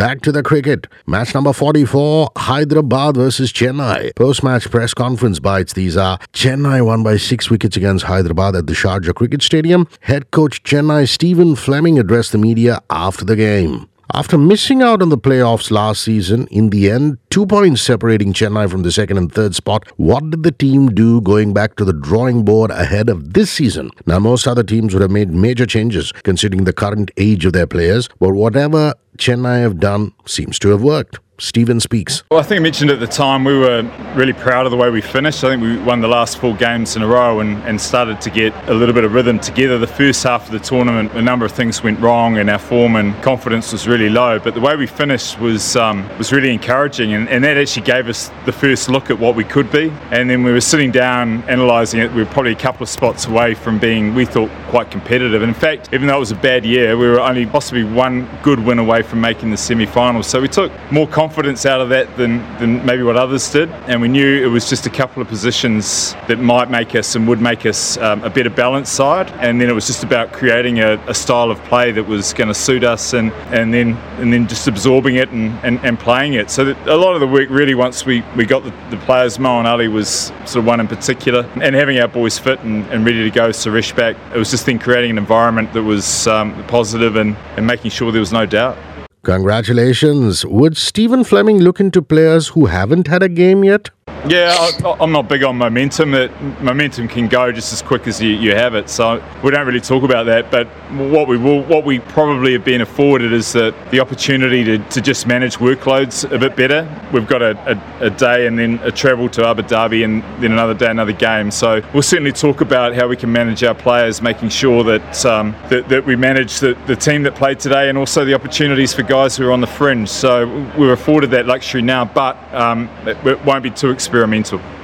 Back to the cricket. Match number 44, Hyderabad versus Chennai. Post-match press conference bites. These are Chennai won by six wickets against Hyderabad at the Sharjah Cricket Stadium. Head coach Chennai Stephen Fleming addressed the media after the game. After missing out on the playoffs last season, in the end, two points separating Chennai from the second and third spot, what did the team do going back to the drawing board ahead of this season? Now, most other teams would have made major changes considering the current age of their players, but whatever Chennai have done seems to have worked. Stephen speaks. Well, I think I mentioned at the time we were really proud of the way we finished. I think we won the last four games in a row and, and started to get a little bit of rhythm together. The first half of the tournament, a number of things went wrong and our form and confidence was really low. But the way we finished was um, was really encouraging and, and that actually gave us the first look at what we could be. And then we were sitting down analysing it. We were probably a couple of spots away from being, we thought, quite competitive. And in fact, even though it was a bad year, we were only possibly one good win away from making the semi-finals. So we took more confidence confidence out of that than, than maybe what others did. And we knew it was just a couple of positions that might make us and would make us um, a better balanced side. And then it was just about creating a, a style of play that was going to suit us and, and then and then just absorbing it and, and, and playing it. So a lot of the work really once we, we got the, the players, Moeen Ali was sort of one in particular, and having our boys fit and, and ready to go, Suresh back, it was just then creating an environment that was um, positive and, and making sure there was no doubt. Congratulations. Would Stephen Fleming look into players who haven't had a game yet? Yeah, I, am not big on momentum. That momentum can go just as quick as you, you, have it. So we don't really talk about that. But what we will, what we probably have been afforded is that the opportunity to, to just manage workloads a bit better. We've got a, a, a, day and then a travel to Abu Dhabi and then another day, another game. So we'll certainly talk about how we can manage our players, making sure that um, that, that, we manage the, the team that played today and also the opportunities for guys who are on the fringe. So we're afforded that luxury now, but um, it, it won't be too expensive experimental.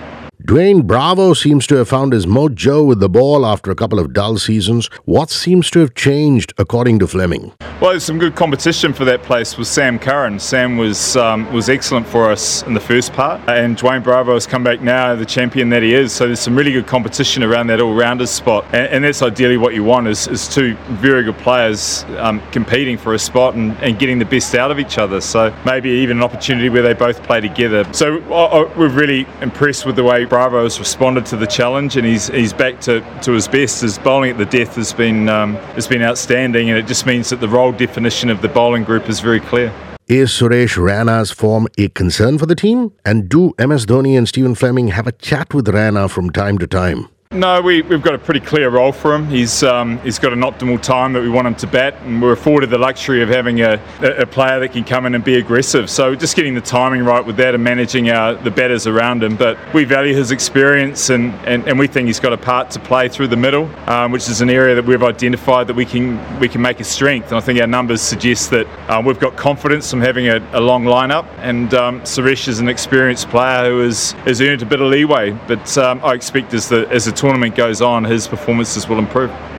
Dwayne Bravo seems to have found his mojo with the ball after a couple of dull seasons. What seems to have changed, according to Fleming? Well, there's some good competition for that place with Sam Curran. Sam was um, was excellent for us in the first part, and Dwayne Bravo has come back now, the champion that he is. So there's some really good competition around that all-rounders spot, and, and that's ideally what you want is, is two very good players um, competing for a spot and, and, getting the best out of each other. So maybe even an opportunity where they both play together. So I, I, we're really impressed with the way. Bravo has responded to the challenge and he's he's back to, to his best. His bowling at the death has been um, has been outstanding, and it just means that the role definition of the bowling group is very clear. Is Suresh Raina's form a concern for the team? And do MS Dhoni and Stephen Fleming have a chat with Raina from time to time? No, we, have got a pretty clear role for him. He's um, he's got an optimal time that we want him to bat, and we're afforded the luxury of having a, a player that can come in and be aggressive. So just getting the timing right with that and managing our, the batters around him. But we value his experience, and, and, and we think he's got a part to play through the middle, um, which is an area that we've identified that we can we can make a strength. And I think our numbers suggest that um, we've got confidence from having a, a long lineup. And um, Suresh is an experienced player who has, has earned a bit of leeway. But um, I expect as the as the tournament goes on, his performances will improve.